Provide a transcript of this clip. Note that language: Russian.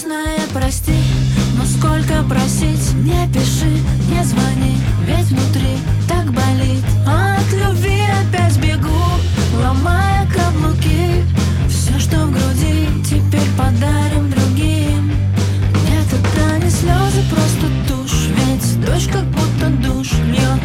Красное, прости, но сколько просить? Не пиши, не звони, ведь внутри так болит. От любви опять бегу, ломая каблуки. Все, что в груди, теперь подарим другим. Нет, это не слезы, просто тушь Ведь дождь как будто душ льет